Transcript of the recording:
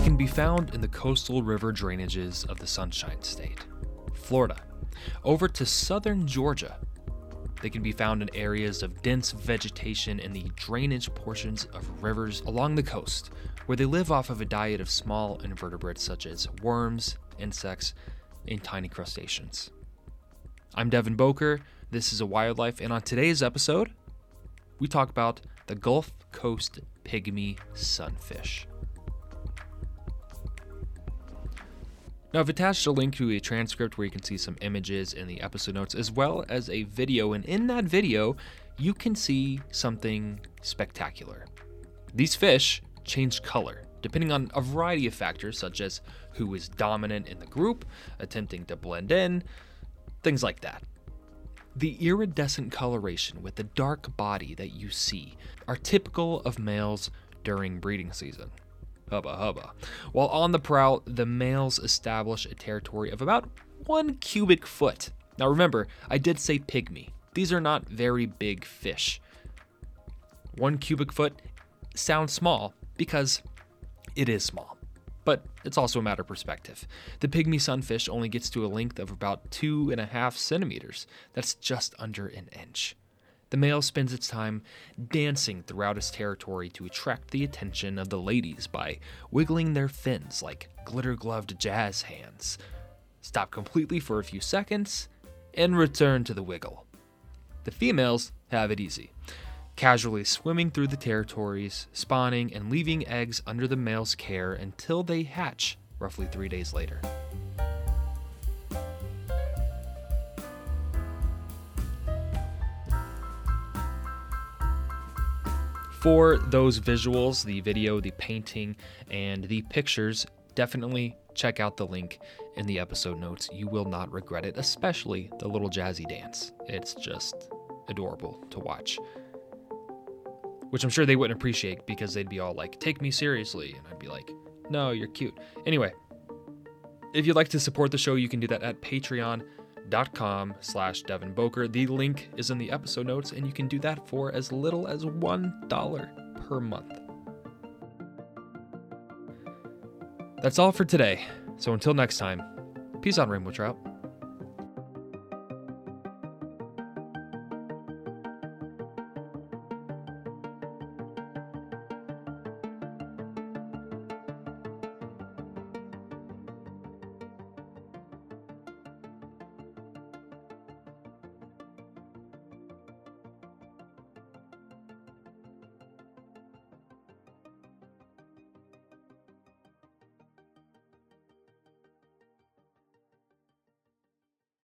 can be found in the coastal river drainages of the Sunshine State, Florida, over to southern Georgia. They can be found in areas of dense vegetation in the drainage portions of rivers along the coast, where they live off of a diet of small invertebrates such as worms, insects, and tiny crustaceans. I'm Devin Boker. This is a wildlife, and on today's episode, we talk about the Gulf Coast pygmy sunfish. Now, I've attached a link to a transcript where you can see some images in the episode notes, as well as a video. And in that video, you can see something spectacular. These fish change color depending on a variety of factors, such as who is dominant in the group, attempting to blend in, things like that. The iridescent coloration with the dark body that you see are typical of males during breeding season. Hubba hubba. While on the prowl, the males establish a territory of about one cubic foot. Now remember, I did say pygmy. These are not very big fish. One cubic foot sounds small because it is small, but it's also a matter of perspective. The pygmy sunfish only gets to a length of about two and a half centimeters. That's just under an inch. The male spends its time dancing throughout its territory to attract the attention of the ladies by wiggling their fins like glitter gloved jazz hands. Stop completely for a few seconds and return to the wiggle. The females have it easy, casually swimming through the territories, spawning, and leaving eggs under the male's care until they hatch roughly three days later. For those visuals, the video, the painting, and the pictures, definitely check out the link in the episode notes. You will not regret it, especially the little jazzy dance. It's just adorable to watch. Which I'm sure they wouldn't appreciate because they'd be all like, take me seriously. And I'd be like, no, you're cute. Anyway, if you'd like to support the show, you can do that at Patreon com slash Devin Boker. The link is in the episode notes, and you can do that for as little as $1 per month. That's all for today. So until next time, peace on Rainbow Trout.